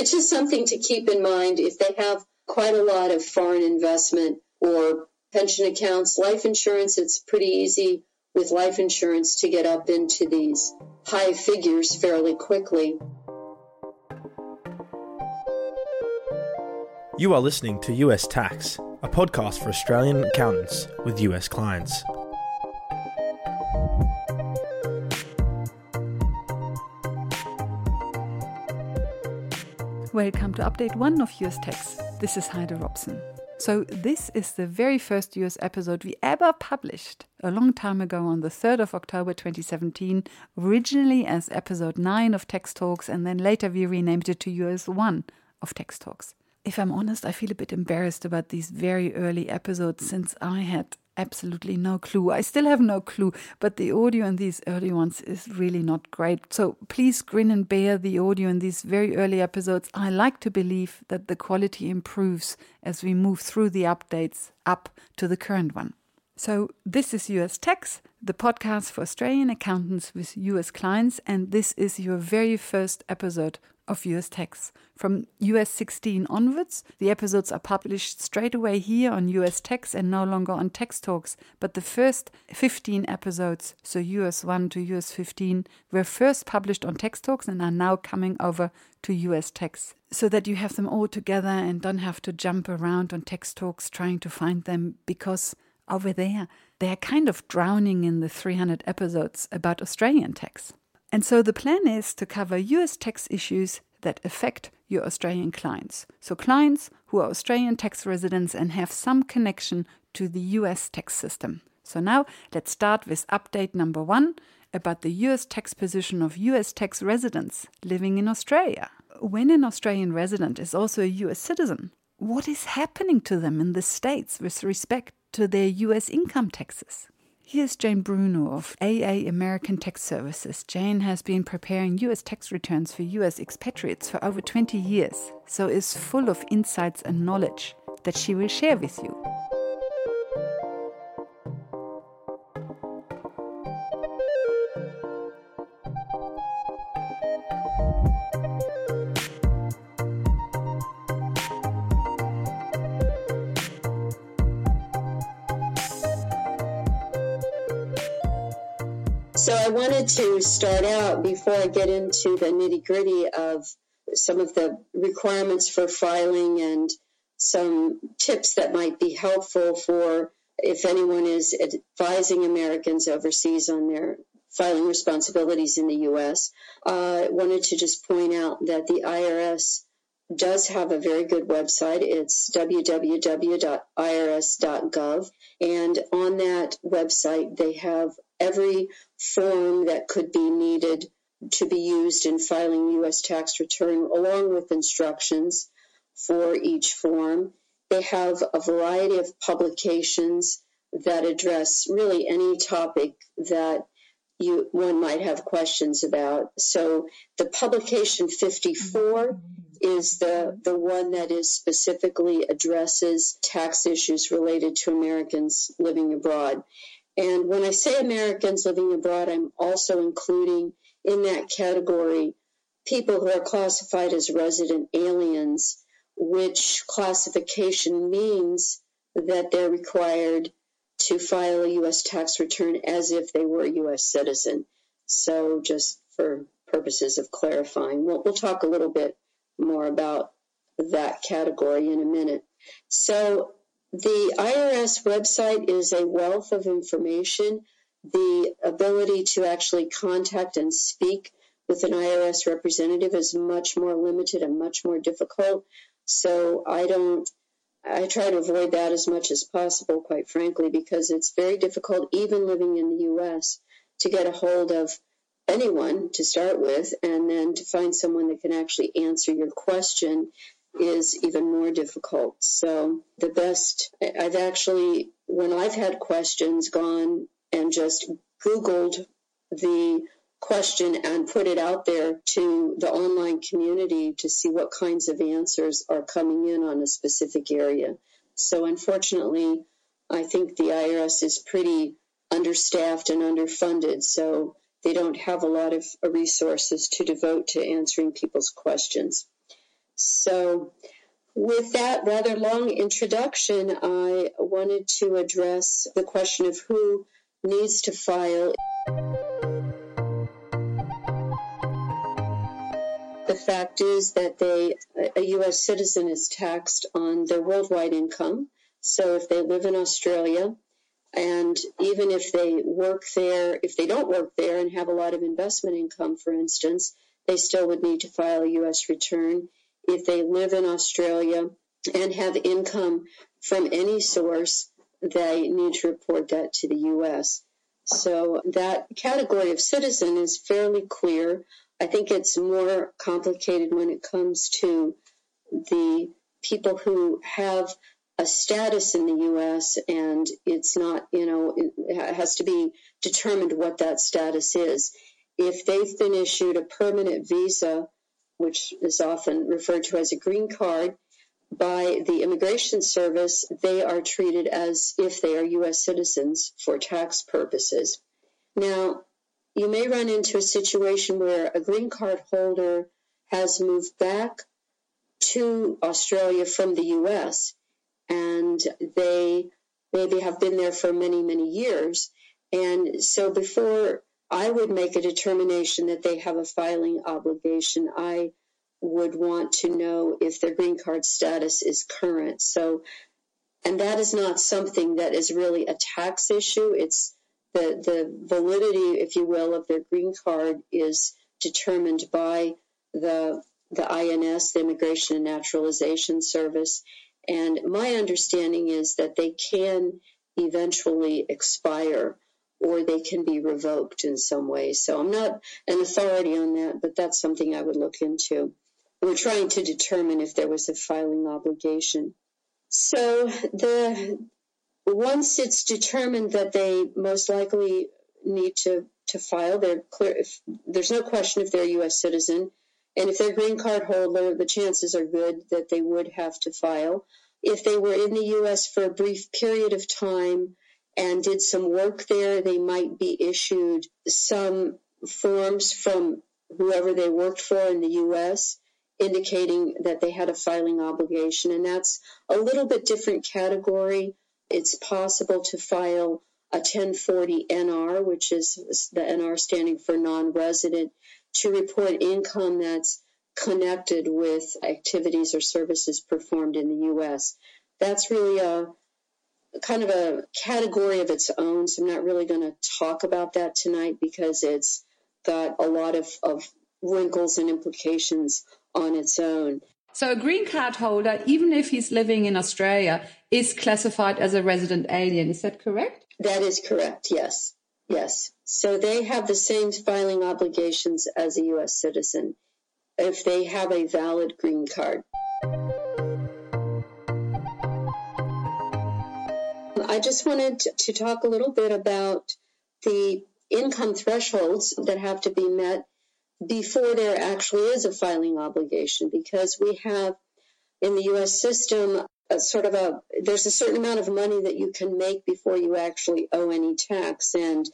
it's just something to keep in mind if they have quite a lot of foreign investment or pension accounts, life insurance, it's pretty easy with life insurance to get up into these high figures fairly quickly. You are listening to US Tax, a podcast for Australian accountants with US clients. Welcome to update 1 of US Tax. This is Heide Robson. So, this is the very first US episode we ever published a long time ago on the 3rd of October 2017, originally as episode 9 of Tax Talks, and then later we renamed it to US 1 of Tax Talks. If I'm honest, I feel a bit embarrassed about these very early episodes since I had absolutely no clue. I still have no clue, but the audio in these early ones is really not great. So please grin and bear the audio in these very early episodes. I like to believe that the quality improves as we move through the updates up to the current one. So, this is US Tax, the podcast for Australian accountants with US clients, and this is your very first episode of US Tax. From US 16 onwards, the episodes are published straight away here on US Tax and no longer on Tax Talks. But the first 15 episodes, so US 1 to US 15, were first published on Tax Talks and are now coming over to US Tax. So that you have them all together and don't have to jump around on Tax Talks trying to find them because over there they are kind of drowning in the 300 episodes about Australian tax. And so the plan is to cover US tax issues that affect your Australian clients. So, clients who are Australian tax residents and have some connection to the US tax system. So, now let's start with update number one about the US tax position of US tax residents living in Australia. When an Australian resident is also a US citizen, what is happening to them in the States with respect to their US income taxes? Here's Jane Bruno of AA American Tax Services. Jane has been preparing US tax returns for US expatriates for over 20 years, so is full of insights and knowledge that she will share with you. To start out before I get into the nitty gritty of some of the requirements for filing and some tips that might be helpful for if anyone is advising Americans overseas on their filing responsibilities in the U.S. I uh, wanted to just point out that the IRS does have a very good website. It's www.irs.gov. And on that website, they have every form that could be needed to be used in filing U.S. tax return, along with instructions for each form. They have a variety of publications that address really any topic that you one might have questions about. So the publication 54 is the the one that is specifically addresses tax issues related to Americans living abroad. And when I say Americans living abroad, I'm also including in that category people who are classified as resident aliens, which classification means that they're required to file a U.S. tax return as if they were a U.S. citizen. So, just for purposes of clarifying, we'll, we'll talk a little bit more about that category in a minute. So, the IRS website is a wealth of information. The ability to actually contact and speak with an IRS representative is much more limited and much more difficult. So I don't, I try to avoid that as much as possible, quite frankly, because it's very difficult, even living in the US, to get a hold of anyone to start with, and then to find someone that can actually answer your question is even more difficult. So the best, I've actually, when I've had questions, gone and just Googled the question and put it out there to the online community to see what kinds of answers are coming in on a specific area. So unfortunately, I think the IRS is pretty understaffed and underfunded. So they don't have a lot of resources to devote to answering people's questions. So, with that rather long introduction, I wanted to address the question of who needs to file. The fact is that they, a U.S. citizen is taxed on their worldwide income. So if they live in Australia, and even if they work there, if they don't work there and have a lot of investment income, for instance, they still would need to file a U.S. return. If they live in Australia and have income from any source, they need to report that to the U.S. So that category of citizen is fairly clear. I think it's more complicated when it comes to the people who have a status in the U.S. and it's not, you know, it has to be determined what that status is. If they've been issued a permanent visa, which is often referred to as a green card, by the Immigration Service, they are treated as if they are U.S. citizens for tax purposes. Now, you may run into a situation where a green card holder has moved back to Australia from the U.S. and they maybe have been there for many, many years. And so before I would make a determination that they have a filing obligation, I would want to know if their green card status is current. So, and that is not something that is really a tax issue. It's the, the validity, if you will, of their green card is determined by the, the INS, the Immigration and Naturalization Service. And my understanding is that they can eventually expire or they can be revoked in some way. So I'm not an authority on that, but that's something I would look into. We're trying to determine if there was a filing obligation. So the once it's determined that they most likely need to, to file, they're clear. If, there's no question if they're a U.S. citizen, and if they're a green card holder, the chances are good that they would have to file. If they were in the U.S. for a brief period of time and did some work there, they might be issued some forms from whoever they worked for in the U.S. indicating that they had a filing obligation. And that's a little bit different category it's possible to file a 1040 NR, which is the NR standing for non-resident, to report income that's connected with activities or services performed in the U.S. That's really a kind of a category of its own. So I'm not really going to talk about that tonight because it's got a lot of, of wrinkles and implications on its own. So a green card holder, even if he's living in Australia, is classified as a resident alien. Is that correct? That is correct. Yes. Yes. So they have the same filing obligations as a U.S. citizen if they have a valid green card. I just wanted to talk a little bit about the income thresholds that have to be met before there actually is a filing obligation because we have in the US system a sort of a there's a certain amount of money that you can make before you actually owe any tax and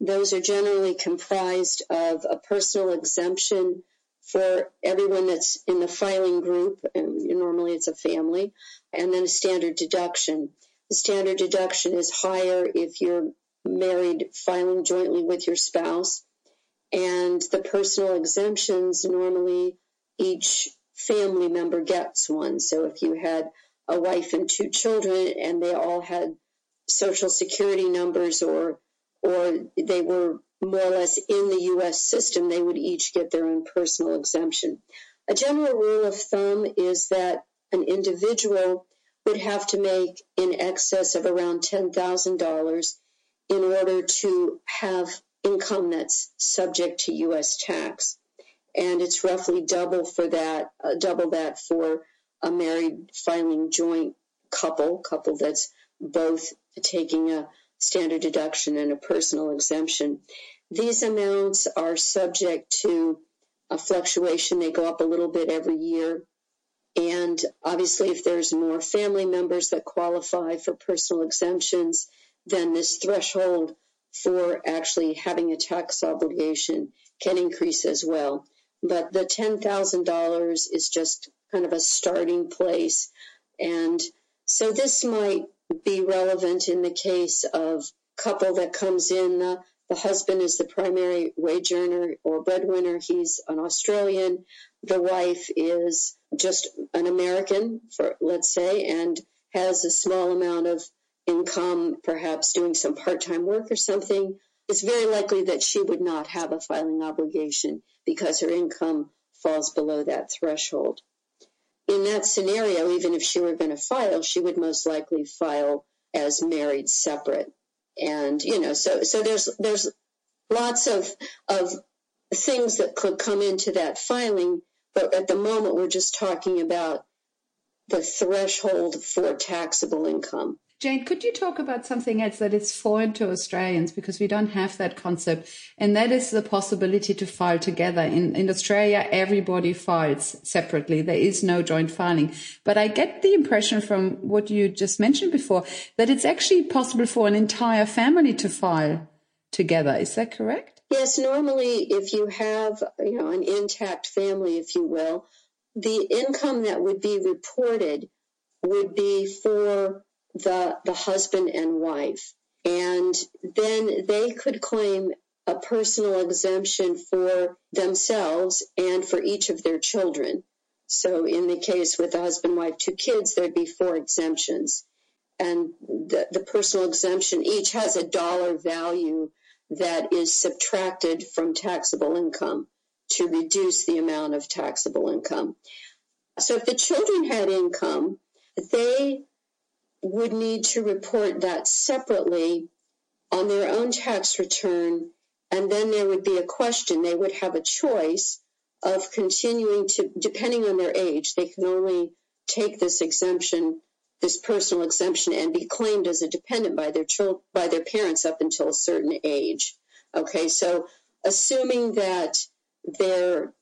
those are generally comprised of a personal exemption for everyone that's in the filing group and normally it's a family and then a standard deduction the standard deduction is higher if you're married filing jointly with your spouse and the personal exemptions, normally each family member gets one. So if you had a wife and two children and they all had social security numbers or or they were more or less in the US system, they would each get their own personal exemption. A general rule of thumb is that an individual would have to make in excess of around $10,000 in order to have income that's subject to U.S. tax. And it's roughly double for that, uh, double that for a married filing joint couple, couple that's both taking a standard deduction and a personal exemption. These amounts are subject to a fluctuation. They go up a little bit every year. And obviously, if there's more family members that qualify for personal exemptions, then this threshold for actually having a tax obligation can increase as well. But the $10,000 is just kind of a starting place. And so this might be relevant in the case of couple that comes in. The, the husband is the primary wage earner or breadwinner. He's an Australian. The wife is just an American, for let's say, and has a small amount of income, perhaps doing some part-time work or something. It's very likely that she would not have a filing obligation because her income falls below that threshold. In that scenario, even if she were going to file, she would most likely file as married separate. And, you know, so, so there's, there's lots of, of things that could come into that filing. But at the moment, we're just talking about the threshold for taxable income. Jane, could you talk about something else that is foreign to Australians because we don't have that concept, and that is the possibility to file together. In, in Australia, everybody files separately. There is no joint filing. But I get the impression from what you just mentioned before that it's actually possible for an entire family to file together. Is that correct? Yes, normally if you have, you know, an intact family, if you will, the income that would be reported would be for the, the husband and wife. And then they could claim a personal exemption for themselves and for each of their children. So in the case with the husband, wife, two kids, there'd be four exemptions. And the, the personal exemption each has a dollar value that is subtracted from taxable income to reduce the amount of taxable income. So if the children had income, they would need to report that separately on their own tax return. And then there would be a question. They would have a choice of continuing to, depending on their age, they can only take this exemption, this personal exemption, and be claimed as a dependent by their children, by their parents up until a certain age. Okay, so assuming that they're,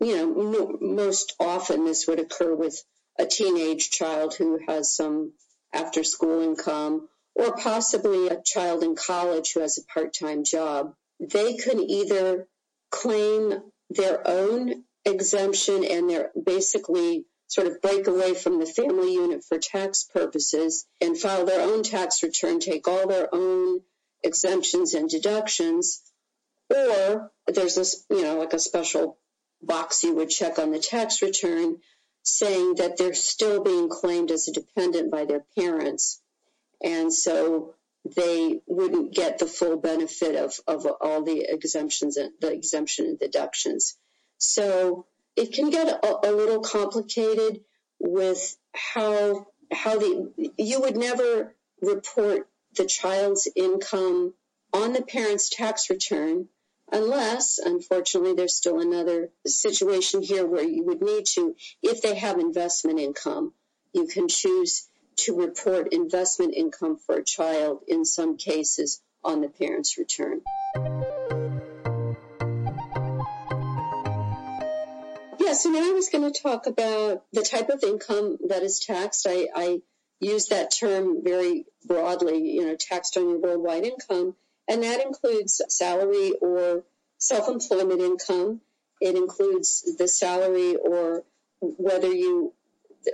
you know, most often this would occur with a teenage child who has some after school income, or possibly a child in college who has a part time job, they could either claim their own exemption and they're basically sort of break away from the family unit for tax purposes and file their own tax return, take all their own exemptions and deductions, or there's this, you know, like a special box you would check on the tax return saying that they're still being claimed as a dependent by their parents. And so they wouldn't get the full benefit of, of all the exemptions and the exemption and deductions. So it can get a, a little complicated with how how the you would never report the child's income on the parent's tax return unless, unfortunately, there's still another situation here where you would need to, if they have investment income, you can choose to report investment income for a child in some cases on the parent's return. Yes, now I was going to talk about the type of income that is taxed. I, I use that term very broadly, you know, taxed on your worldwide income. And that includes salary or self-employment income. It includes the salary or whether you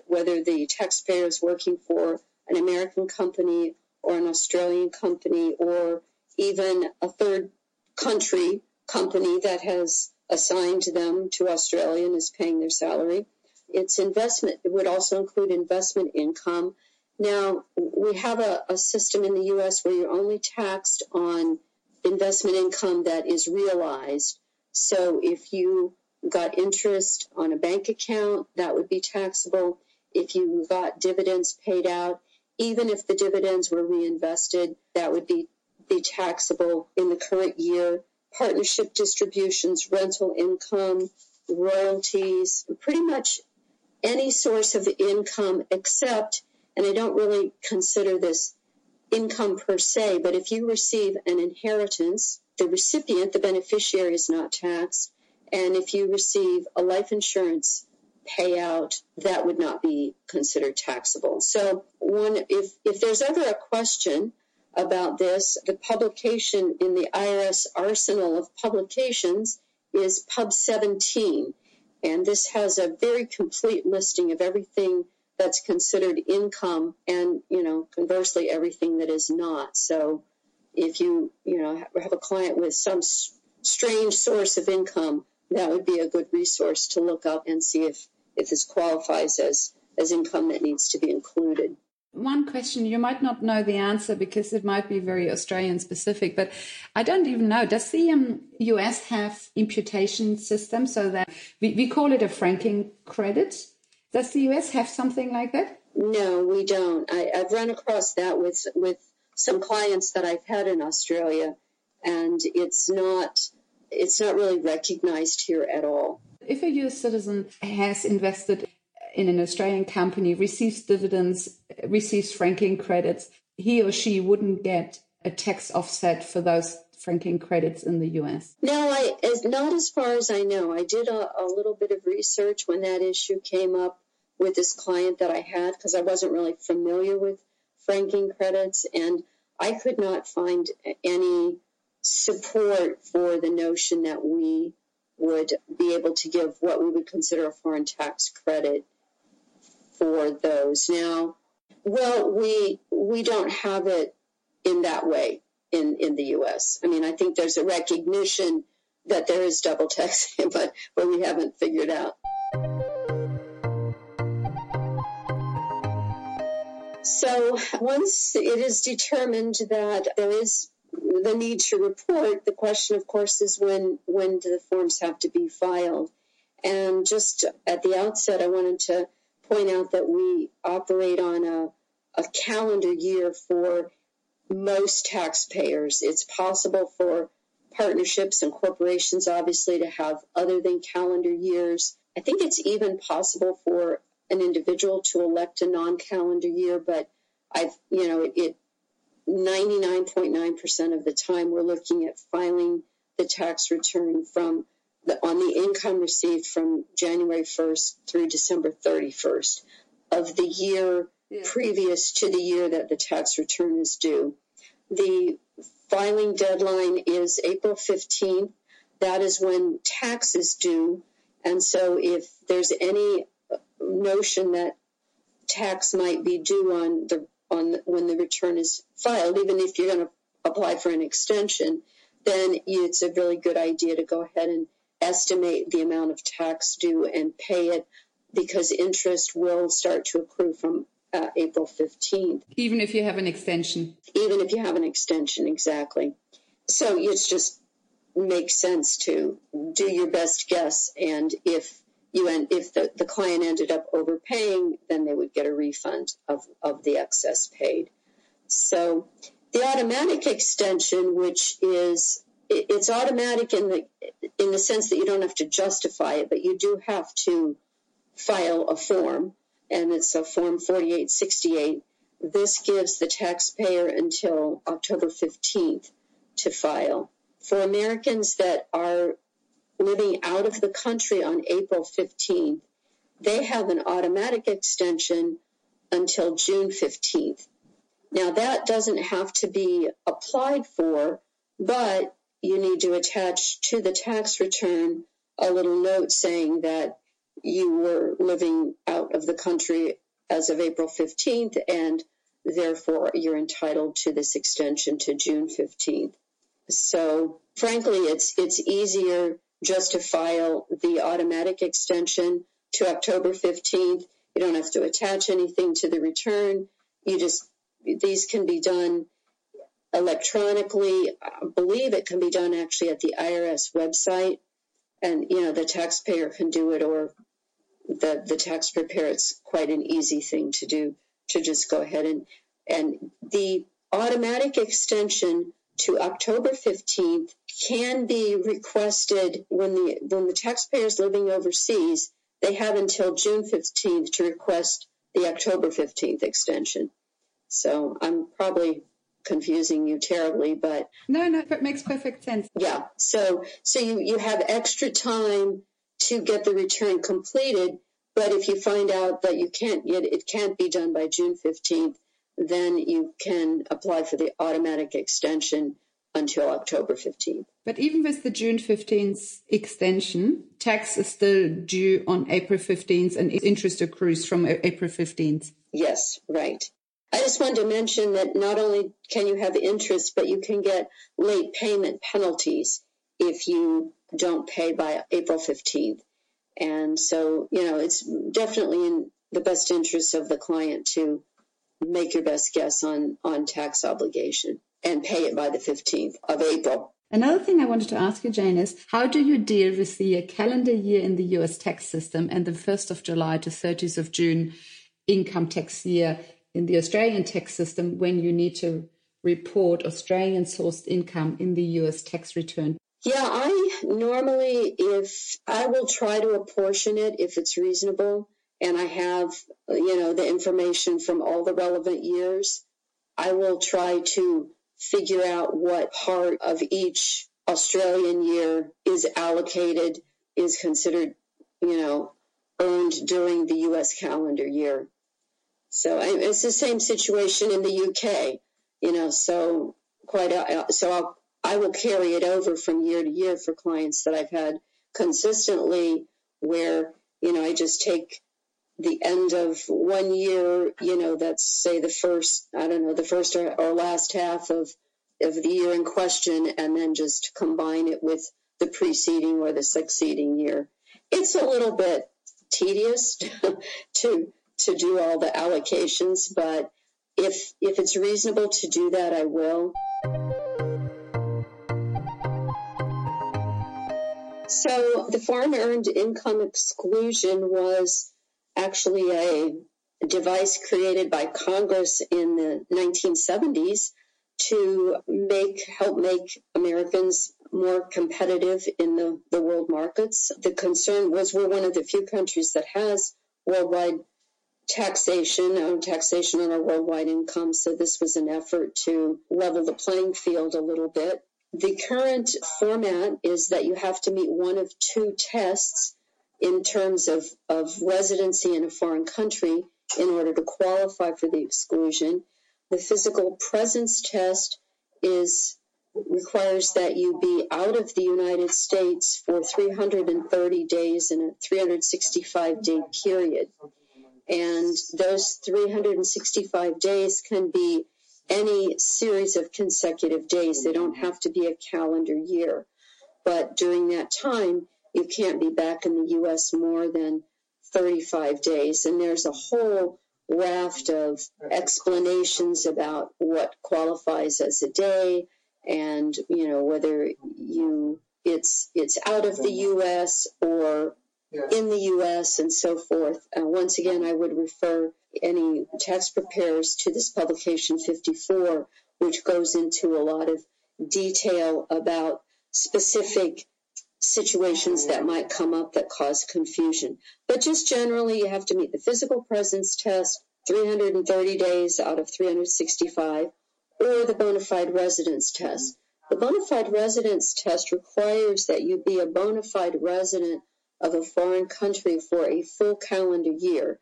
whether the taxpayer is working for an American company or an Australian company or even a third country company that has assigned them to Australia and is paying their salary. It's investment. It would also include investment income. Now, we have a, a system in the U.S. where you're only taxed on investment income that is realized. So if you got interest on a bank account, that would be taxable. If you got dividends paid out, even if the dividends were reinvested, that would be, be taxable in the current year. Partnership distributions, rental income, royalties, pretty much any source of income except and I don't really consider this income per se, but if you receive an inheritance, the recipient, the beneficiary, is not taxed. And if you receive a life insurance payout, that would not be considered taxable. So, one, if, if there's ever a question about this, the publication in the IRS arsenal of publications is Pub 17. And this has a very complete listing of everything that's considered income and, you know, conversely, everything that is not. So if you, you know, have a client with some strange source of income, that would be a good resource to look up and see if, if this qualifies as, as income that needs to be included. One question you might not know the answer because it might be very Australian specific, but I don't even know. Does the um, US have imputation system so that we, we call it a franking credit? Does the US have something like that? No, we don't. I, I've run across that with with some clients that I've had in Australia, and it's not it's not really recognized here at all. If a US citizen has invested in an Australian company, receives dividends, receives franking credits, he or she wouldn't get a tax offset for those franking credits in the US? No, I as not as far as I know. I did a, a little bit of research when that issue came up with this client that I had because I wasn't really familiar with franking credits and I could not find any support for the notion that we would be able to give what we would consider a foreign tax credit for those. Now, well, we we don't have it in that way in in the U.S. I mean, I think there's a recognition that there is double taxing, but but we haven't figured out. So once it is determined that there is the need to report, the question, of course, is when when do the forms have to be filed? And just at the outset, I wanted to point out that we operate on a, a calendar year for most taxpayers. It's possible for partnerships and corporations, obviously, to have other than calendar years. I think it's even possible for an individual to elect a non-calendar year, but I've, you know, it 99.9% of the time we're looking at filing the tax return from on the income received from January 1st through December 31st of the year yeah. previous to the year that the tax return is due. The filing deadline is April 15th. That is when tax is due. And so if there's any notion that tax might be due on the on when the return is filed, even if you're going to apply for an extension, then it's a really good idea to go ahead and estimate the amount of tax due and pay it because interest will start to accrue from uh, April 15th. Even if you have an extension. Even if you have an extension, exactly. So it's just makes sense to do your best guess. And if you and if the, the client ended up overpaying, then they would get a refund of, of the excess paid. So the automatic extension, which is it's automatic in the in the sense that you don't have to justify it, but you do have to file a form, and it's a form 4868. This gives the taxpayer until October 15th to file. For Americans that are living out of the country on April 15th, they have an automatic extension until June 15th. Now, that doesn't have to be applied for, but you need to attach to the tax return a little note saying that you were living out of the country as of April 15th and therefore you're entitled to this extension to June 15th. So frankly, it's, it's easier just to file the automatic extension to October 15th. You don't have to attach anything to the return. You just, these can be done electronically. I believe it can be done actually at the IRS website. And, you know, the taxpayer can do it or the, the tax preparer. It's quite an easy thing to do to just go ahead and, and the automatic extension to October 15th can be requested when the when the taxpayer is living overseas. They have until June 15th to request the October 15th extension. So I'm probably confusing you terribly, but no, no, it makes perfect sense. Yeah. So so you you have extra time to get the return completed. But if you find out that you can't get it can't be done by June 15th, then you can apply for the automatic extension until October 15th. But even with the June 15th extension, tax is still due on April 15th and interest accrues from April 15th. Yes, right. I just wanted to mention that not only can you have interest, but you can get late payment penalties if you don't pay by April 15th. And so, you know, it's definitely in the best interest of the client to make your best guess on, on tax obligation and pay it by the 15th of April. Another thing I wanted to ask you, Jane, is how do you deal with the calendar year in the US tax system and the 1st of July to 30th of June income tax year in the Australian tax system when you need to report Australian sourced income in the US tax return? Yeah, I normally, if I will try to apportion it if it's reasonable and I have, you know, the information from all the relevant years, I will try to figure out what part of each Australian year is allocated, is considered, you know, earned during the US calendar year. So it's the same situation in the UK, you know, so quite, uh, uh, so I'll, I will carry it over from year to year for clients that I've had consistently where, you know, I just take the end of one year, you know, that's say the first, I don't know, the first or, or last half of, of the year in question, and then just combine it with the preceding or the succeeding year. It's a little bit tedious to to do all the allocations, but if if it's reasonable to do that, I will. So the foreign earned income exclusion was actually a device created by Congress in the 1970s to make help make Americans more competitive in the, the world markets. The concern was we're one of the few countries that has worldwide taxation, on taxation on our worldwide income. So this was an effort to level the playing field a little bit. The current format is that you have to meet one of two tests in terms of, of residency in a foreign country in order to qualify for the exclusion. The physical presence test is requires that you be out of the United States for 330 days in a 365 day period. And those 365 days can be any series of consecutive days. They don't have to be a calendar year. But during that time, you can't be back in the U.S. more than 35 days. And there's a whole raft of explanations about what qualifies as a day and, you know, whether you it's it's out of the U.S. or in the U.S. and so forth. Uh, once again, I would refer any tax preparers to this publication 54, which goes into a lot of detail about specific situations that might come up that cause confusion. But just generally, you have to meet the physical presence test 330 days out of 365 or the bona fide residence test. The bona fide residence test requires that you be a bona fide resident of a foreign country for a full calendar year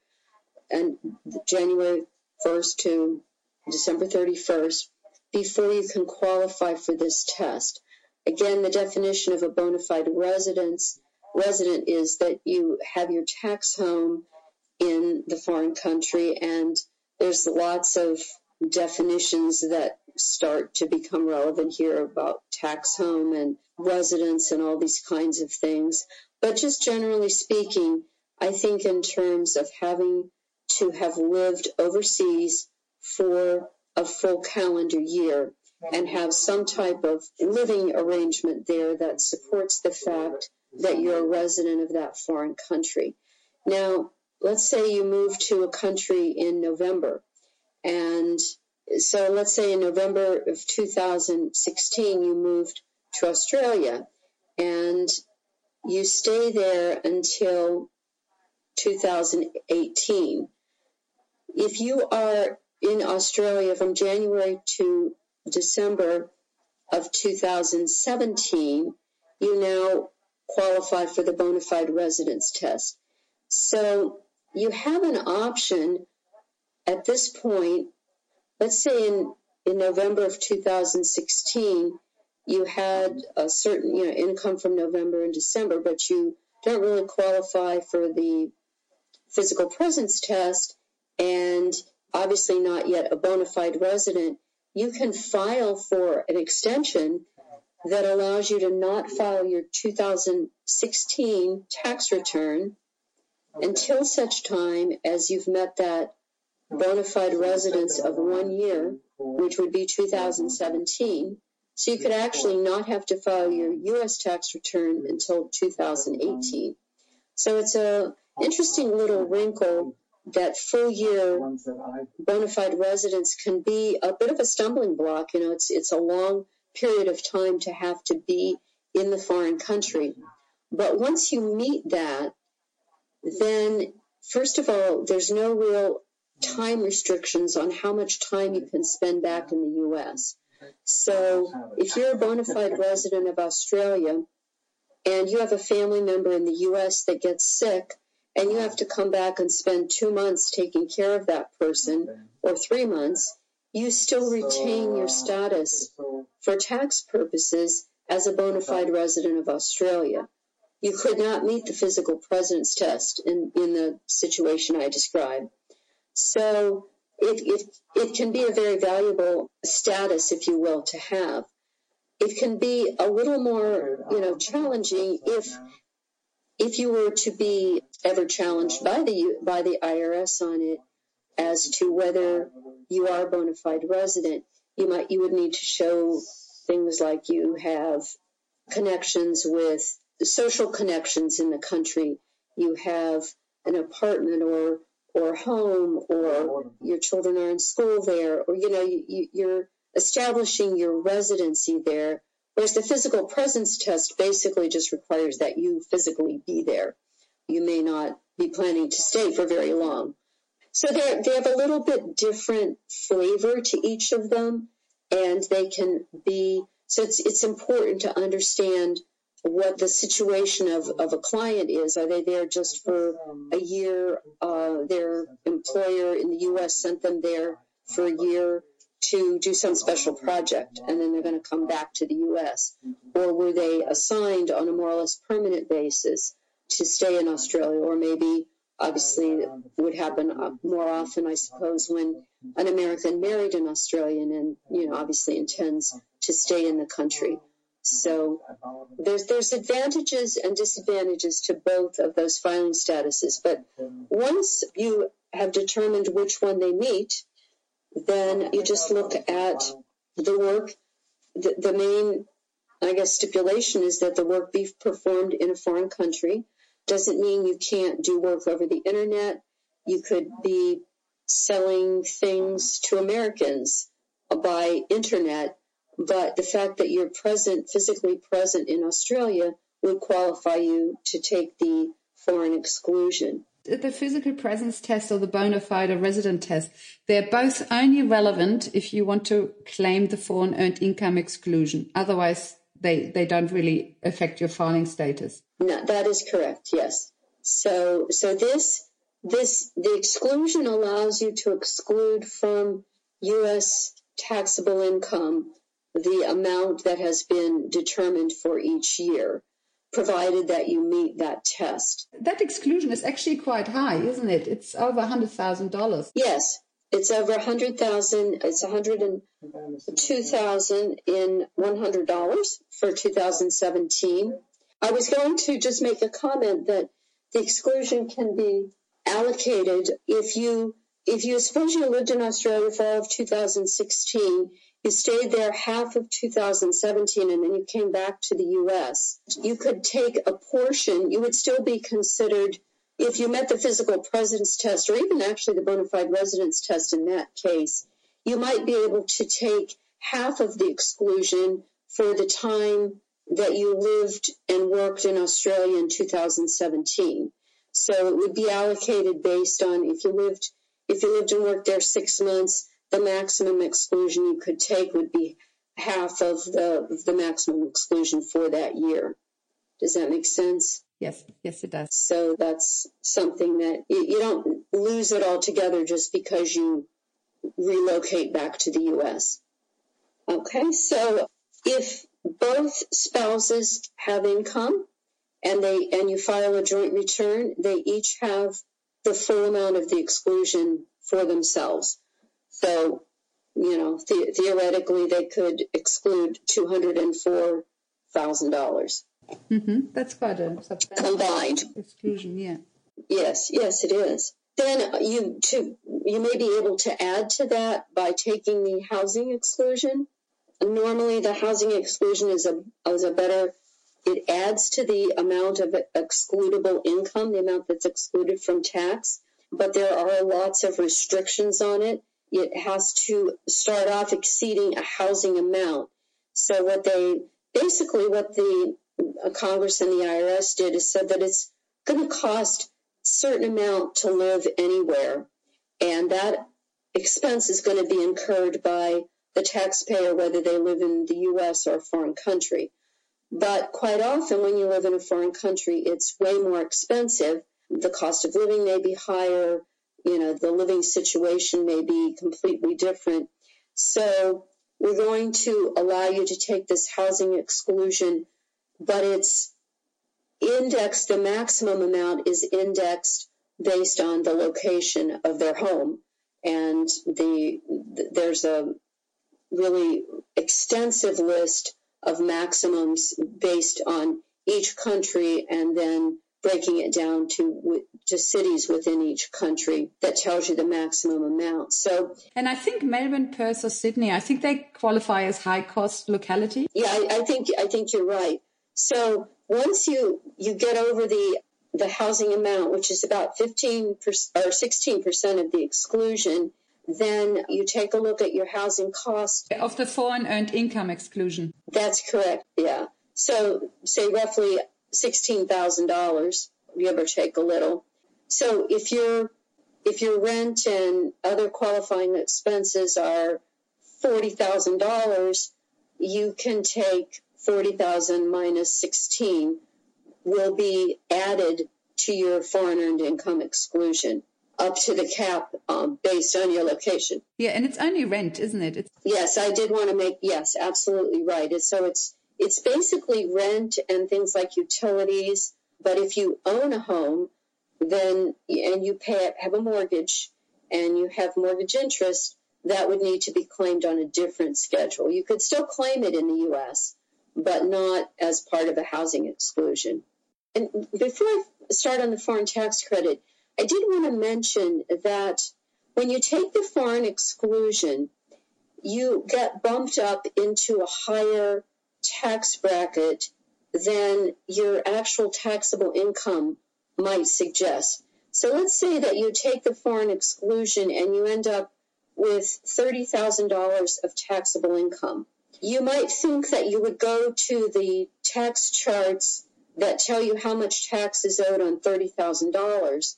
and January 1st to December 31st before you can qualify for this test. Again, the definition of a bona fide residence resident is that you have your tax home in the foreign country, and there's lots of definitions that start to become relevant here about tax home and residence and all these kinds of things. But just generally speaking, I think in terms of having to have lived overseas for a full calendar year and have some type of living arrangement there that supports the fact that you're a resident of that foreign country. Now, let's say you move to a country in November. And so let's say in November of 2016, you moved to Australia and you stay there until 2018. If you are in Australia from January to December of 2017, you now qualify for the bona fide residence test. So you have an option at this point, let's say in, in November of 2016, you had a certain you know income from November and December, but you don't really qualify for the physical presence test, and obviously not yet a bona fide resident, you can file for an extension that allows you to not file your 2016 tax return until such time as you've met that bona fide residence of one year, which would be 2017. So you could actually not have to file your U.S. tax return until 2018. So it's a interesting little wrinkle that full year bona fide residence can be a bit of a stumbling block. You know, it's it's a long period of time to have to be in the foreign country. But once you meet that, then first of all, there's no real time restrictions on how much time you can spend back in the U.S. So if you're a bona fide resident of Australia and you have a family member in the U.S. that gets sick, and you have to come back and spend two months taking care of that person or three months, you still retain your status for tax purposes as a bona fide resident of Australia. You could not meet the physical presence test in, in the situation I described. So it, it, it can be a very valuable status, if you will, to have. It can be a little more, you know, challenging if if you were to be ever challenged by the by the IRS on it as to whether you are a bona fide resident, you might you would need to show things like you have connections with social connections in the country, you have an apartment or or home, or your children are in school there, or you know you, you're establishing your residency there Whereas the physical presence test basically just requires that you physically be there. You may not be planning to stay for very long. So they they have a little bit different flavor to each of them, and they can be. So it's it's important to understand what the situation of, of a client is. Are they there just for a year? Uh, their employer in the U.S. sent them there for a year to do some special project and then they're going to come back to the US? Or were they assigned on a more or less permanent basis to stay in Australia? Or maybe, obviously, would happen more often, I suppose, when an American married an Australian and, you know, obviously intends to stay in the country. So there's there's advantages and disadvantages to both of those filing statuses. But once you have determined which one they meet, then you just look at the work. The, the main, I guess, stipulation is that the work be performed in a foreign country. Doesn't mean you can't do work over the internet. You could be selling things to Americans by internet, but the fact that you're present, physically present in Australia, would qualify you to take the foreign exclusion the physical presence test or the bona fide resident test, they're both only relevant if you want to claim the foreign earned income exclusion. Otherwise, they, they don't really affect your filing status. No, that is correct. Yes. So, so this, this, the exclusion allows you to exclude from U.S. taxable income the amount that has been determined for each year provided that you meet that test. That exclusion is actually quite high, isn't it? It's over $100,000. Yes, it's over 100,000. It's 102,000 in $100 for 2017. I was going to just make a comment that the exclusion can be allocated if you if you suppose you lived in Australia for all of 2016 you stayed there half of 2017 and then you came back to the US, you could take a portion, you would still be considered, if you met the physical presence test or even actually the bona fide residence test in that case, you might be able to take half of the exclusion for the time that you lived and worked in Australia in 2017. So it would be allocated based on if you lived if you lived and worked there six months, the maximum exclusion you could take would be half of the the maximum exclusion for that year. Does that make sense? Yes, yes, it does. So that's something that you, you don't lose it altogether just because you relocate back to the U.S. Okay, so if both spouses have income and they and you file a joint return, they each have the full amount of the exclusion for themselves. So, you know, the, theoretically, they could exclude two hundred and four thousand dollars. Mm-hmm. That's quite a combined exclusion. Yeah. Yes, yes, it is. Then you to you may be able to add to that by taking the housing exclusion. Normally, the housing exclusion is a is a better. It adds to the amount of excludable income, the amount that's excluded from tax, but there are lots of restrictions on it. It has to start off exceeding a housing amount. So what they basically what the uh, Congress and the IRS did is said that it's going to cost certain amount to live anywhere. And that expense is going to be incurred by the taxpayer, whether they live in the US or a foreign country. But quite often, when you live in a foreign country, it's way more expensive. The cost of living may be higher. You know, the living situation may be completely different. So we're going to allow you to take this housing exclusion, but it's indexed, the maximum amount is indexed based on the location of their home. And the, there's a really extensive list of maximums based on each country and then breaking it down to to cities within each country that tells you the maximum amount. So, and I think Melbourne, Perth, or Sydney, I think they qualify as high cost locality. Yeah, I, I think I think you're right. So once you you get over the the housing amount, which is about 15 or 16 percent of the exclusion, then you take a look at your housing cost of the foreign earned income exclusion. That's correct. Yeah. So say roughly sixteen thousand dollars, give or take a little. So if your if your rent and other qualifying expenses are forty thousand dollars, you can take 40,000 minus 16 will be added to your foreign earned income exclusion up to the cap um, based on your location. Yeah, and it's only rent, isn't it? It's- yes, I did want to make yes, absolutely right. so it's it's basically rent and things like utilities. But if you own a home, then and you pay have a mortgage and you have mortgage interest, that would need to be claimed on a different schedule. You could still claim it in the U.S but not as part of a housing exclusion. And before I start on the foreign tax credit, I did want to mention that when you take the foreign exclusion, you get bumped up into a higher tax bracket than your actual taxable income might suggest. So let's say that you take the foreign exclusion and you end up with $30,000 of taxable income you might think that you would go to the tax charts that tell you how much tax is owed on $30,000.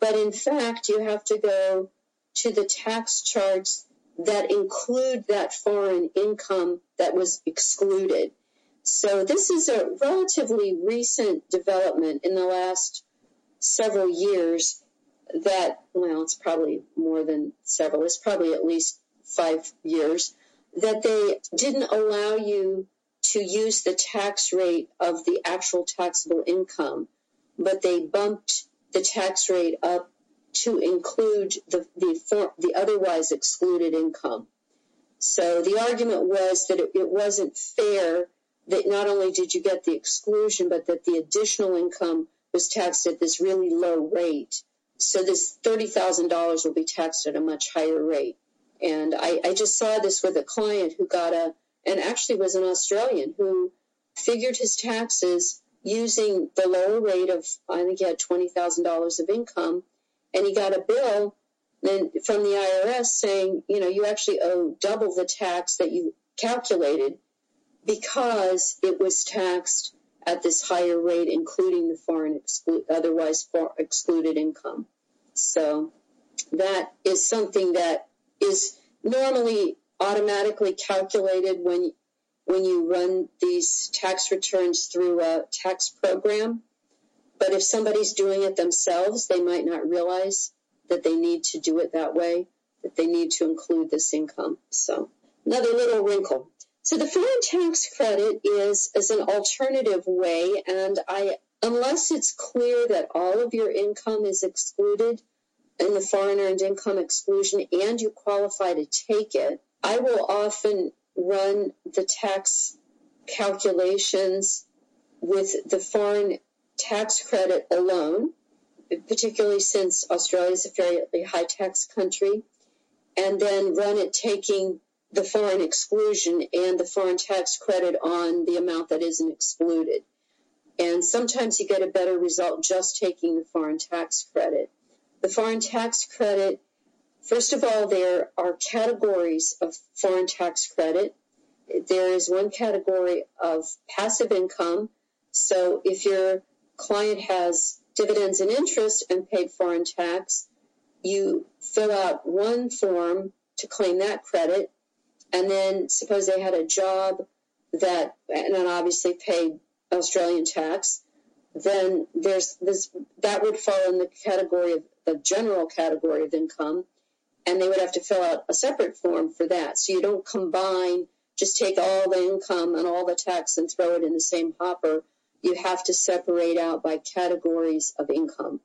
But in fact, you have to go to the tax charts that include that foreign income that was excluded. So this is a relatively recent development in the last several years that, well, it's probably more than several, it's probably at least five years that they didn't allow you to use the tax rate of the actual taxable income, but they bumped the tax rate up to include the, the, the otherwise excluded income. So the argument was that it, it wasn't fair that not only did you get the exclusion, but that the additional income was taxed at this really low rate. So this $30,000 will be taxed at a much higher rate. And I, I just saw this with a client who got a, and actually was an Australian who figured his taxes using the lower rate of, I think he had $20,000 of income. And he got a bill then from the IRS saying, you know, you actually owe double the tax that you calculated because it was taxed at this higher rate, including the foreign exclu- otherwise excluded income. So that is something that is normally automatically calculated when when you run these tax returns through a tax program. But if somebody's doing it themselves, they might not realize that they need to do it that way, that they need to include this income. So another little wrinkle. So the foreign tax credit is, is an alternative way, and I unless it's clear that all of your income is excluded in the foreign earned income exclusion and you qualify to take it, I will often run the tax calculations with the foreign tax credit alone, particularly since Australia is a fairly high tax country, and then run it taking the foreign exclusion and the foreign tax credit on the amount that isn't excluded. And sometimes you get a better result just taking the foreign tax credit. The foreign tax credit, first of all, there are categories of foreign tax credit. There is one category of passive income. So if your client has dividends and interest and paid foreign tax, you fill out one form to claim that credit. And then suppose they had a job that, and obviously paid Australian tax, then there's this that would fall in the category of the general category of income, and they would have to fill out a separate form for that. So you don't combine, just take all the income and all the tax and throw it in the same hopper. You have to separate out by categories of income.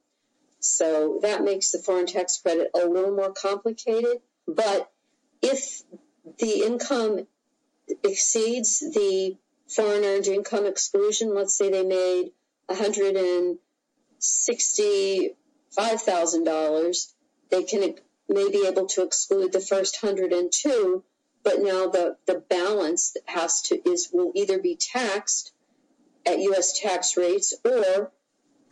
So that makes the foreign tax credit a little more complicated. But if the income exceeds the foreign earned income exclusion, let's say they made $165,000, they can may be able to exclude the first 102, but now the, the balance has to is will either be taxed at US tax rates or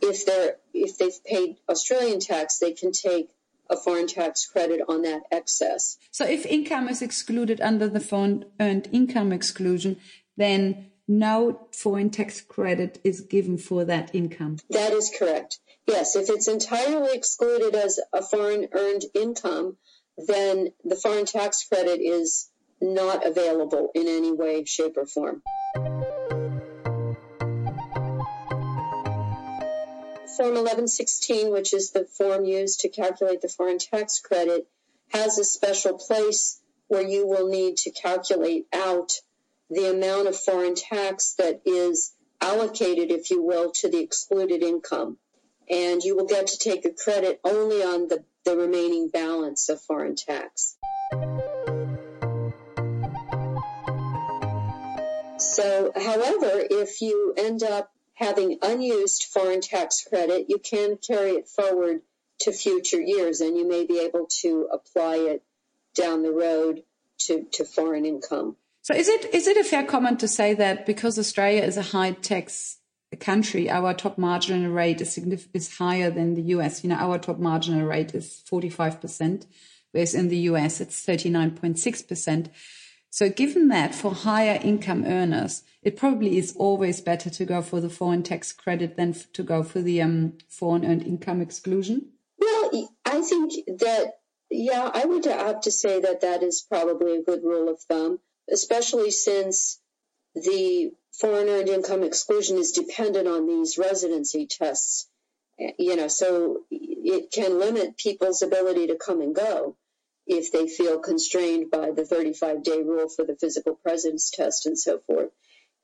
if they're if they've paid Australian tax, they can take a foreign tax credit on that excess. So if income is excluded under the foreign earned income exclusion, then no foreign tax credit is given for that income. That is correct. Yes, if it's entirely excluded as a foreign earned income, then the foreign tax credit is not available in any way, shape, or form. Form 1116, which is the form used to calculate the foreign tax credit, has a special place where you will need to calculate out the amount of foreign tax that is allocated, if you will, to the excluded income. And you will get to take a credit only on the, the remaining balance of foreign tax. So, however, if you end up having unused foreign tax credit, you can carry it forward to future years and you may be able to apply it down the road to, to foreign income. So is it is it a fair comment to say that because Australia is a high tax country, our top marginal rate is is higher than the US? You know, our top marginal rate is 45%, whereas in the US it's 39.6%. So given that for higher income earners, it probably is always better to go for the foreign tax credit than to go for the um, foreign earned income exclusion. Well, I think that, yeah, I would have to say that that is probably a good rule of thumb especially since the foreign earned income exclusion is dependent on these residency tests. You know, so it can limit people's ability to come and go if they feel constrained by the 35 day rule for the physical presence test and so forth.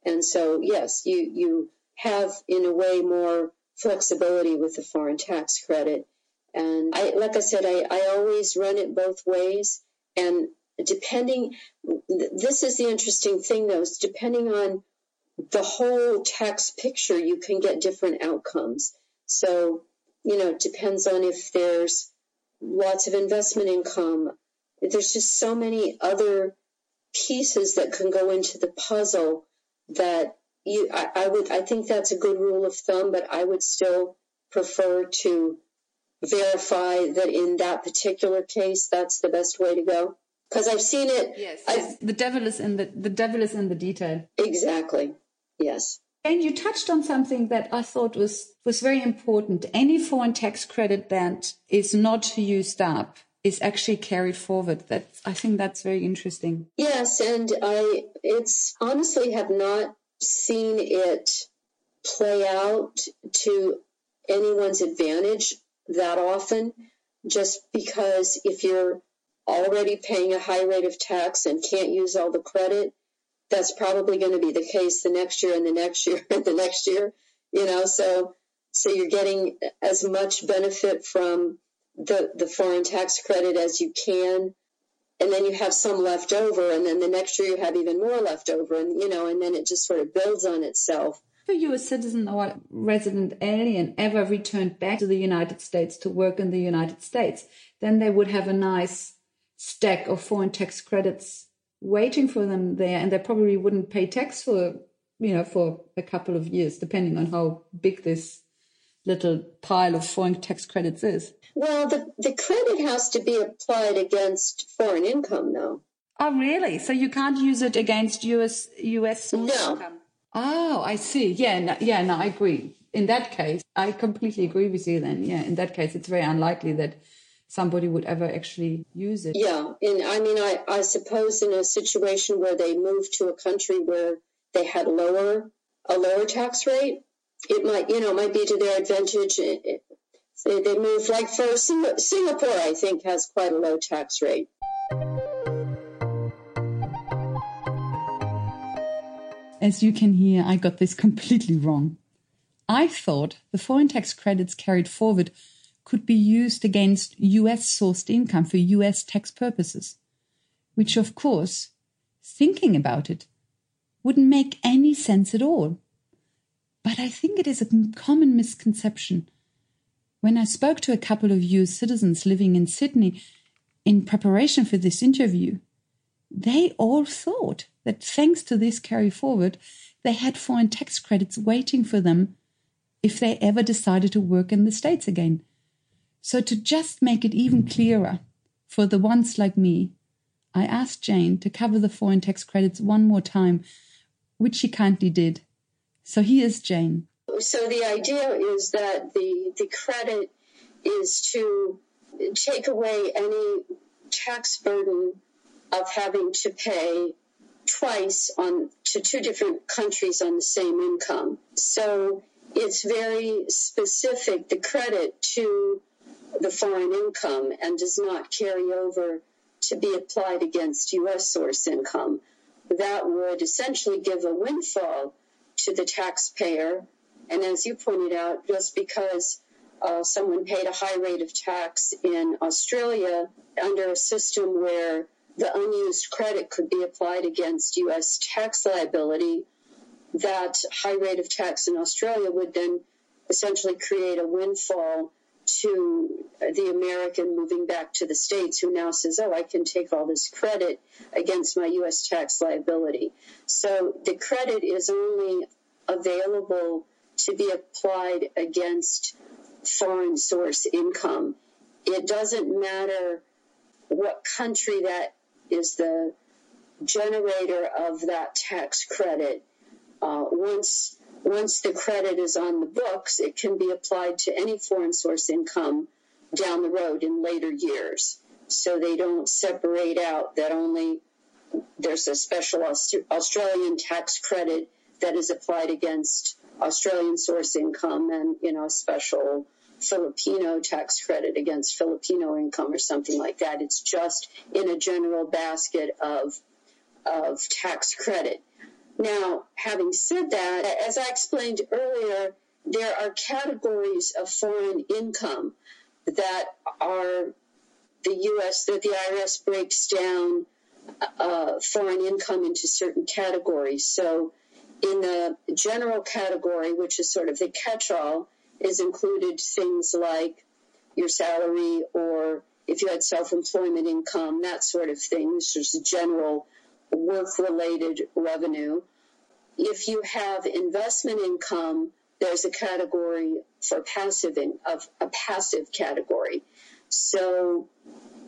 And so, yes, you, you have in a way more flexibility with the foreign tax credit. And I, like I said, I, I always run it both ways. And depending, this is the interesting thing though, is depending on the whole tax picture, you can get different outcomes. So, you know, it depends on if there's lots of investment income. There's just so many other pieces that can go into the puzzle that you, I, I would, I think that's a good rule of thumb, but I would still prefer to verify that in that particular case, that's the best way to go because I've seen it. Yes, yes. the devil is in the the devil is in the detail. Exactly. Yes. And you touched on something that I thought was was very important. Any foreign tax credit that is not used up is actually carried forward. That I think that's very interesting. Yes, and I it's honestly have not seen it play out to anyone's advantage that often just because if you're already paying a high rate of tax and can't use all the credit, that's probably going to be the case the next year and the next year and the next year. You know, so so you're getting as much benefit from the the foreign tax credit as you can and then you have some left over and then the next year you have even more left over and you know and then it just sort of builds on itself if a US citizen or a resident alien ever returned back to the United States to work in the United States, then they would have a nice stack of foreign tax credits waiting for them there, and they probably wouldn't pay tax for you know for a couple of years, depending on how big this little pile of foreign tax credits is. Well, the, the credit has to be applied against foreign income, though. Oh, really? So you can't use it against US US no. income? Oh, I see. Yeah, no, yeah, no, I agree. In that case, I completely agree with you. Then, yeah, in that case, it's very unlikely that somebody would ever actually use it. Yeah, and I mean, I I suppose in a situation where they moved to a country where they had lower a lower tax rate, it might you know might be to their advantage. They, they move like for Singapore, I think has quite a low tax rate. As you can hear, I got this completely wrong. I thought the foreign tax credits carried forward could be used against US sourced income for US tax purposes, which, of course, thinking about it, wouldn't make any sense at all. But I think it is a common misconception. When I spoke to a couple of US citizens living in Sydney in preparation for this interview, they all thought that thanks to this carry forward, they had foreign tax credits waiting for them if they ever decided to work in the States again. So, to just make it even clearer for the ones like me, I asked Jane to cover the foreign tax credits one more time, which she kindly did. So here's Jane. So the idea is that the the credit is to take away any tax burden of having to pay twice on to two different countries on the same income. So it's very specific, the credit to the foreign income and does not carry over to be applied against U.S. source income. That would essentially give a windfall to the taxpayer. And as you pointed out, just because uh, someone paid a high rate of tax in Australia under a system where the unused credit could be applied against U.S. tax liability, that high rate of tax in Australia would then essentially create a windfall to the American moving back to the States who now says, oh, I can take all this credit against my U.S. tax liability. So the credit is only available to be applied against foreign source income. It doesn't matter what country that is the generator of that tax credit. Uh, once once the credit is on the books, it can be applied to any foreign source income down the road in later years. So they don't separate out that only there's a special Australian tax credit that is applied against Australian source income and, you know, a special Filipino tax credit against Filipino income or something like that. It's just in a general basket of, of tax credit. Now, having said that, as I explained earlier, there are categories of foreign income that are the U.S. that the IRS breaks down uh, foreign income into certain categories. So, in the general category, which is sort of the catch-all, is included things like your salary or if you had self-employment income, that sort of thing. It's just general work-related revenue. If you have investment income, there's a category for passive in, of a passive category. So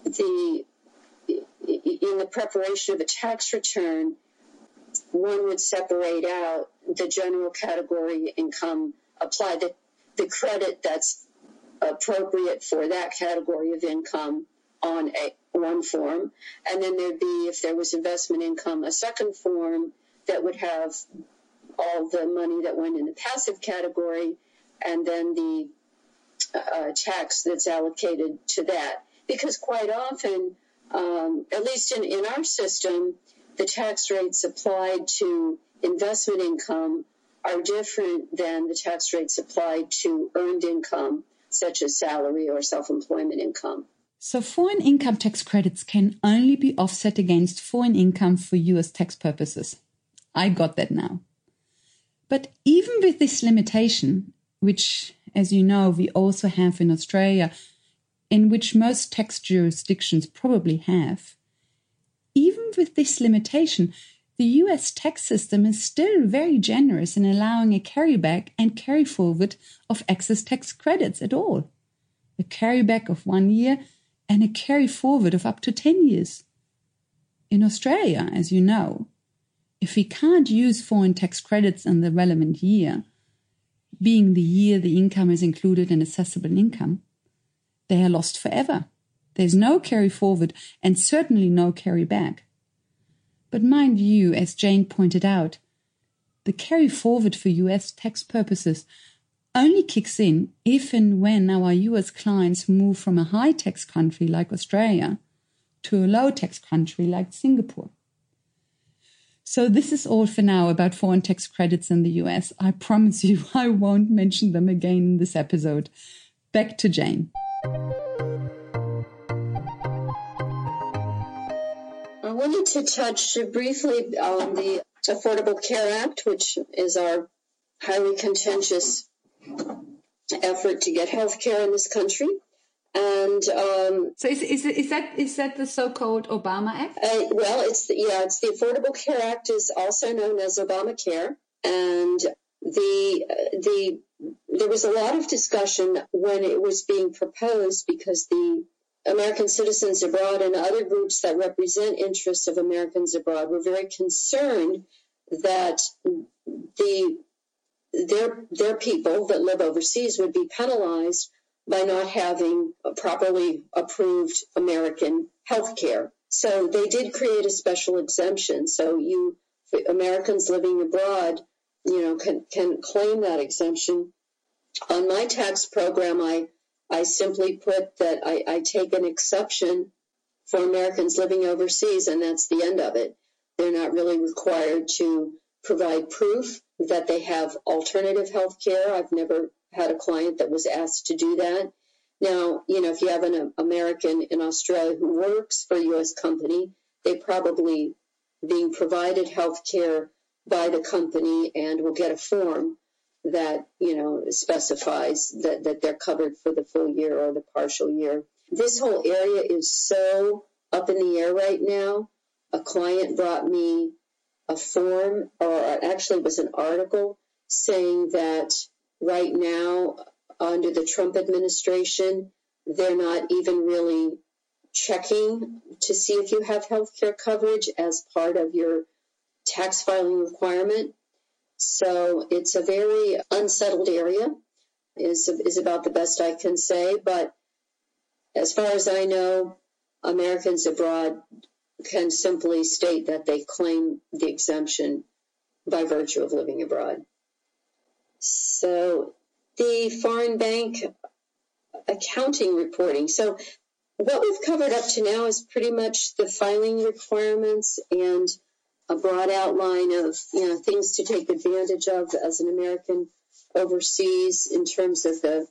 the in the preparation of a tax return, one would separate out the general category income, apply the, the credit that's appropriate for that category of income on a one form, and then there'd be if there was investment income, a second form that would have all the money that went in the passive category, and then the uh, tax that's allocated to that. Because quite often, um, at least in, in our system, the tax rates applied to investment income are different than the tax rates applied to earned income, such as salary or self employment income. So, foreign income tax credits can only be offset against foreign income for US tax purposes. I got that now. But even with this limitation, which, as you know, we also have in Australia, in which most tax jurisdictions probably have, even with this limitation, the US tax system is still very generous in allowing a carryback and carry forward of excess tax credits at all. A carryback of one year and a carry forward of up to 10 years. In Australia, as you know, if we can't use foreign tax credits in the relevant year, being the year the income is included in assessable income, they are lost forever. There's no carry forward and certainly no carry back. But mind you, as Jane pointed out, the carry forward for US tax purposes only kicks in if and when our US clients move from a high tax country like Australia to a low tax country like Singapore. So this is all for now about foreign tax credits in the US. I promise you I won't mention them again in this episode. Back to Jane. I wanted to touch briefly on the Affordable Care Act, which is our highly contentious effort to get health care in this country. And um, so, is, is, is that is that the so-called Obama Act? Uh, well, it's the, yeah, it's the Affordable Care Act, is also known as Obamacare, and the the there was a lot of discussion when it was being proposed because the American citizens abroad and other groups that represent interests of Americans abroad were very concerned that the their their people that live overseas would be penalized by not having properly approved American health care. So they did create a special exemption. So you Americans living abroad, you know, can can claim that exemption. On my tax program, I I simply put that I, I take an exception for Americans living overseas, and that's the end of it. They're not really required to provide proof that they have alternative health care. I've never had a client that was asked to do that. Now, you know, if you have an American in Australia who works for a U.S. company, they probably being provided health care by the company and will get a form that, you know, specifies that, that they're covered for the full year or the partial year. This whole area is so up in the air right now. A client brought me a form, or actually it was an article saying that right now, under the Trump administration, they're not even really checking to see if you have health care coverage as part of your tax filing requirement. So it's a very unsettled area, is, is about the best I can say. But as far as I know, Americans abroad can simply state that they claim the exemption by virtue of living abroad. So the foreign bank accounting reporting. So what we've covered up to now is pretty much the filing requirements and a broad outline of you know things to take advantage of as an American overseas in terms of the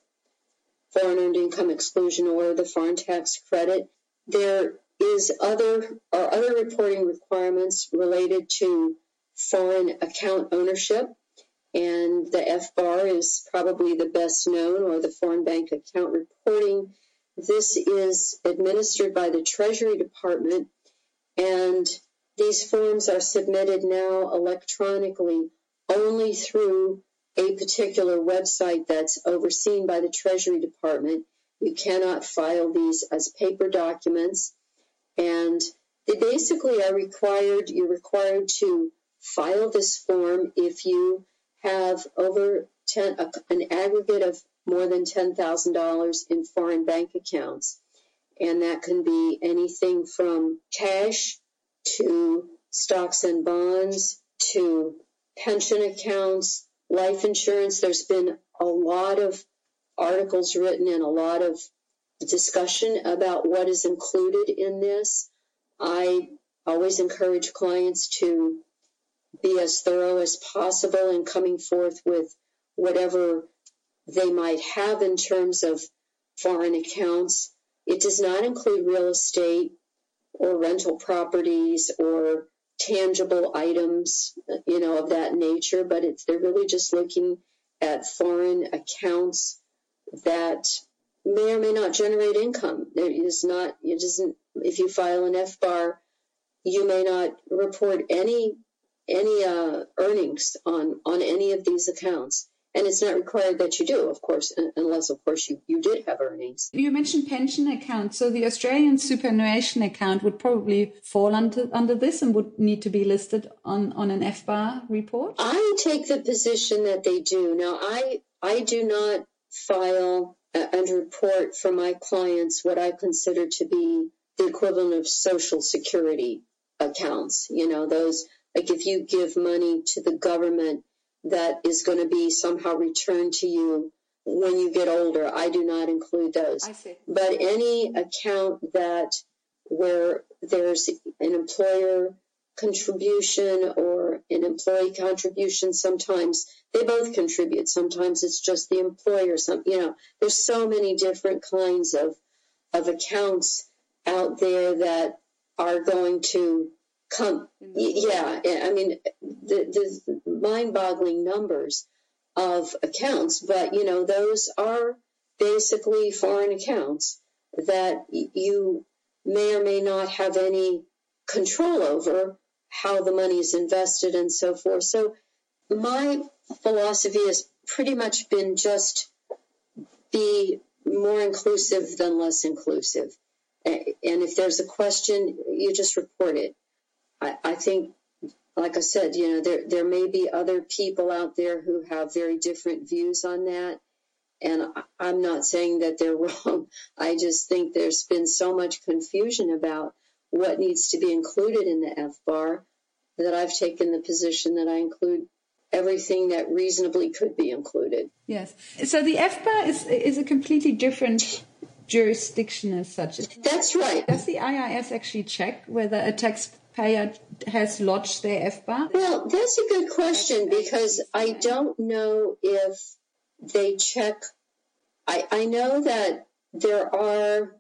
foreign earned income exclusion or the foreign tax credit. There is other are other reporting requirements related to foreign account ownership and the FBAR is probably the best known, or the foreign bank account reporting. This is administered by the Treasury Department, and these forms are submitted now electronically only through a particular website that's overseen by the Treasury Department. You cannot file these as paper documents, and they basically are required, you're required to file this form if you have over 10, an aggregate of more than $10,000 in foreign bank accounts. And that can be anything from cash to stocks and bonds to pension accounts, life insurance. There's been a lot of articles written and a lot of discussion about what is included in this. I always encourage clients to be as thorough as possible in coming forth with whatever they might have in terms of foreign accounts. It does not include real estate or rental properties or tangible items, you know, of that nature, but it's they're really just looking at foreign accounts that may or may not generate income. There is not it doesn't if you file an FBAR, you may not report any any uh, earnings on on any of these accounts. And it's not required that you do, of course, unless, of course, you, you did have earnings. You mentioned pension accounts. So the Australian superannuation account would probably fall under, under this and would need to be listed on, on an FBAR report? I take the position that they do. Now, I, I do not file and report for my clients what I consider to be the equivalent of social security accounts. You know, those, like if you give money to the government that is going to be somehow returned to you when you get older. I do not include those. I see. But any account that where there's an employer contribution or an employee contribution, sometimes they both contribute. Sometimes it's just the employer. Some, you know, there's so many different kinds of of accounts out there that are going to come. Yeah, I mean, the, the mind-boggling numbers of accounts, but you know, those are basically foreign accounts that you may or may not have any control over how the money is invested and so forth. So my philosophy has pretty much been just be more inclusive than less inclusive. And if there's a question, you just report it. I, I think, like I said, you know, there there may be other people out there who have very different views on that, and I'm not saying that they're wrong. I just think there's been so much confusion about what needs to be included in the FBAR that I've taken the position that I include everything that reasonably could be included. Yes. So the FBAR is is a completely different jurisdiction as such. That's right. Does the IRS actually check whether a taxpayer has lodged their FBAR? Well, that's a good question because I don't know if they check. I, I know that there are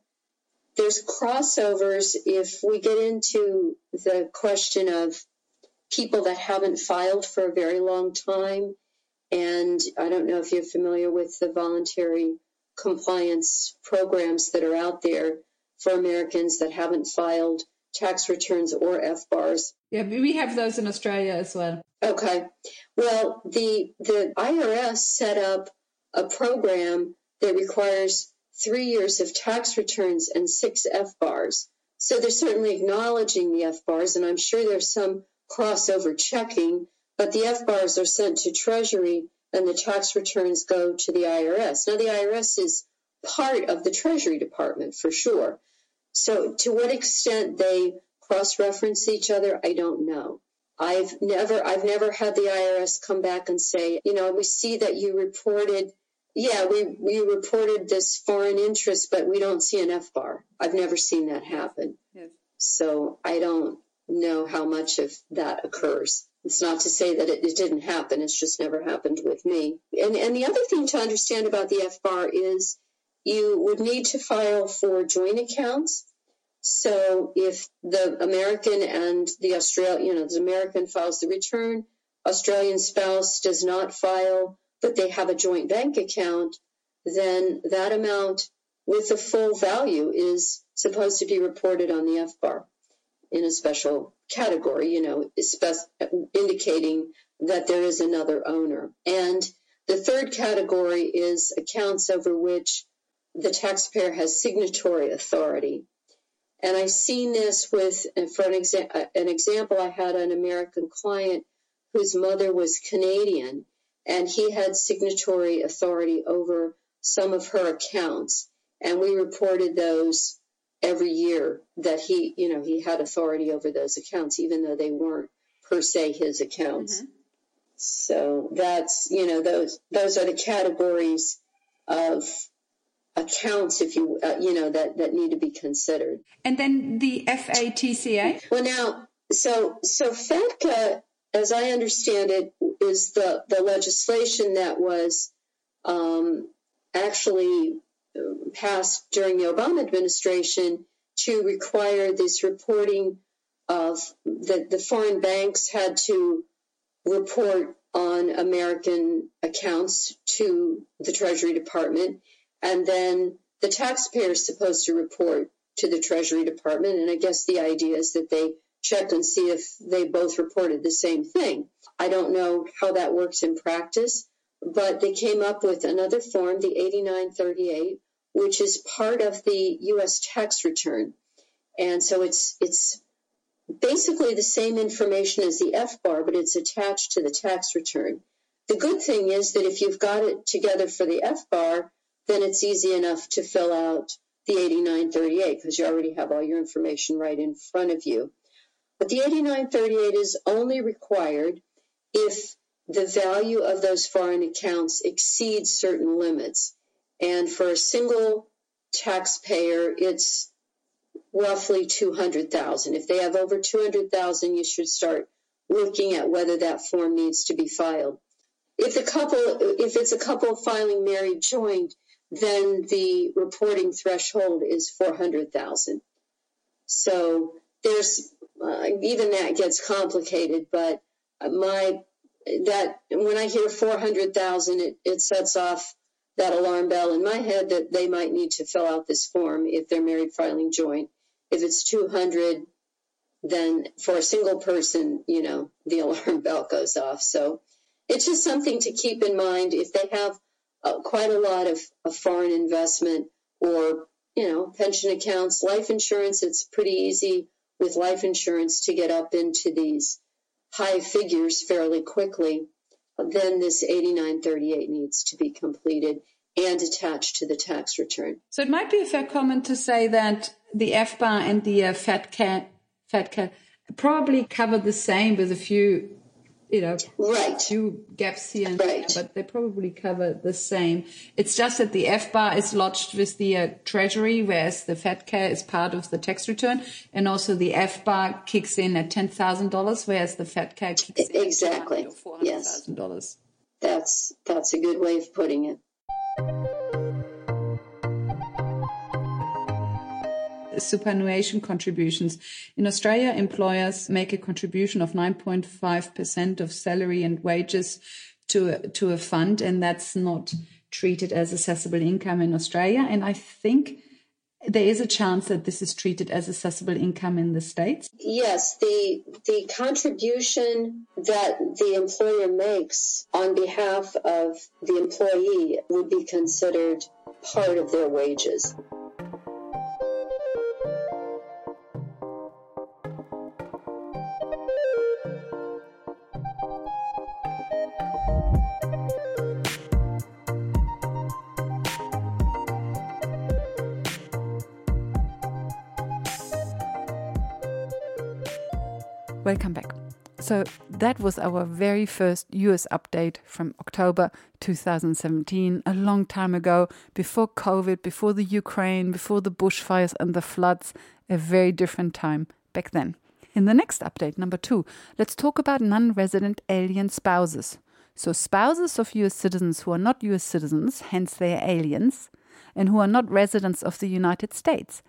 there's crossovers if we get into the question of people that haven't filed for a very long time. And I don't know if you're familiar with the voluntary compliance programs that are out there for Americans that haven't filed tax returns or FBARs. Yeah, we have those in Australia as well. Okay. Well, the the IRS set up a program that requires three years of tax returns and six FBARs. So they're certainly acknowledging the FBARs, and I'm sure there's some crossover checking, but the FBARs are sent to Treasury and the tax returns go to the IRS. Now, the IRS is part of the Treasury Department for sure. So, to what extent they cross reference each other, I don't know. I've never, I've never had the IRS come back and say, you know, we see that you reported, yeah, we, we reported this foreign interest, but we don't see an FBAR. I've never seen that happen. Yes. So I don't know how much of that occurs. It's not to say that it, it, didn't happen. It's just never happened with me. And, and the other thing to understand about the FBAR is you would need to file for joint accounts. So if the American and the Australian, you know, the American files the return, Australian spouse does not file, but they have a joint bank account, then that amount with the full value is supposed to be reported on the FBAR in a special category, you know, indicating that there is another owner. And the third category is accounts over which the taxpayer has signatory authority. And I've seen this with, for an, exa- an example, I had an American client whose mother was Canadian, and he had signatory authority over some of her accounts. And we reported those every year that he, you know, he had authority over those accounts, even though they weren't per se his accounts. Mm-hmm. So that's, you know, those those are the categories of accounts, if you uh, you know that that need to be considered. And then the FATCA. Well, now, so so FATCA, as I understand it, is the the legislation that was um, actually uh, passed during the Obama administration to require this reporting of that the foreign banks had to report on American accounts to the Treasury Department, and then the taxpayer is supposed to report to the Treasury Department. And I guess the idea is that they check and see if they both reported the same thing. I don't know how that works in practice, but they came up with another form, the 8938, which is part of the U.S. tax return. And so it's it's basically the same information as the FBAR, but it's attached to the tax return. The good thing is that if you've got it together for the FBAR, then it's easy enough to fill out the 8938 because you already have all your information right in front of you. But the 8938 is only required if the value of those foreign accounts exceeds certain limits. And for a single taxpayer, it's roughly 200,000. If they have over 200,000, you should start looking at whether that form needs to be filed. If the couple, if it's a couple filing married joint, then the reporting threshold is 400,000. So there's uh, even that gets complicated, but my that when I hear 400,000, it, it sets off that alarm bell in my head that they might need to fill out this form if they're married filing joint. If it's 200, then for a single person, you know, the alarm bell goes off. So it's just something to keep in mind if they have uh, quite a lot of, of foreign investment or, you know, pension accounts, life insurance. It's pretty easy with life insurance to get up into these high figures fairly quickly. Then this 8938 needs to be completed and attached to the tax return. So it might be a fair comment to say that the FBAR and the uh, FATCA, FATCA probably cover the same with a few you know, right. few gaps here and right. there, but they probably cover the same. It's just that the FBAR is lodged with the uh, Treasury, whereas the FATCA is part of the tax return, and also the FBAR kicks in at ten thousand dollars, whereas the FATCA kicks in exactly at four hundred thousand dollars. That's that's a good way of putting it. Superannuation contributions. In Australia, employers make a contribution of 9.5% of salary and wages to a, to a fund, and that's not treated as assessable income in Australia. And I think there is a chance that this is treated as assessable income in the states. Yes, the the contribution that the employer makes on behalf of the employee would be considered part of their wages. Welcome back. So, that was our very first US update from October 2017, a long time ago, before COVID, before the Ukraine, before the bushfires and the floods, a very different time back then. In the next update, number two, let's talk about non resident alien spouses. So, spouses of US citizens who are not US citizens, hence they are aliens, and who are not residents of the United States.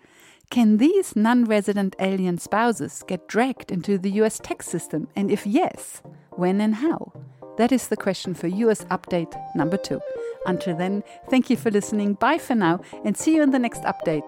Can these non resident alien spouses get dragged into the US tax system? And if yes, when and how? That is the question for US update number two. Until then, thank you for listening. Bye for now, and see you in the next update.